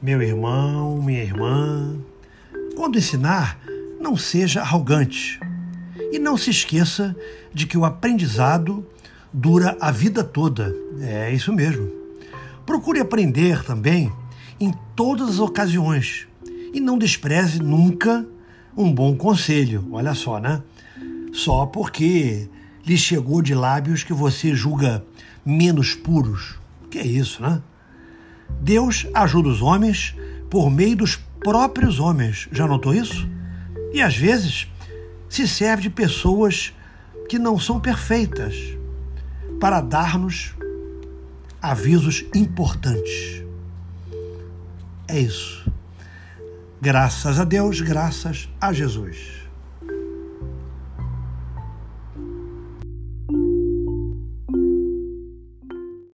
Meu irmão, minha irmã, quando ensinar, não seja arrogante. E não se esqueça de que o aprendizado dura a vida toda. É isso mesmo. Procure aprender também em todas as ocasiões e não despreze nunca um bom conselho. Olha só, né? Só porque lhe chegou de lábios que você julga menos puros. Que é isso, né? Deus ajuda os homens por meio dos próprios homens. Já notou isso? E às vezes se serve de pessoas que não são perfeitas para dar-nos avisos importantes. É isso. Graças a Deus, graças a Jesus.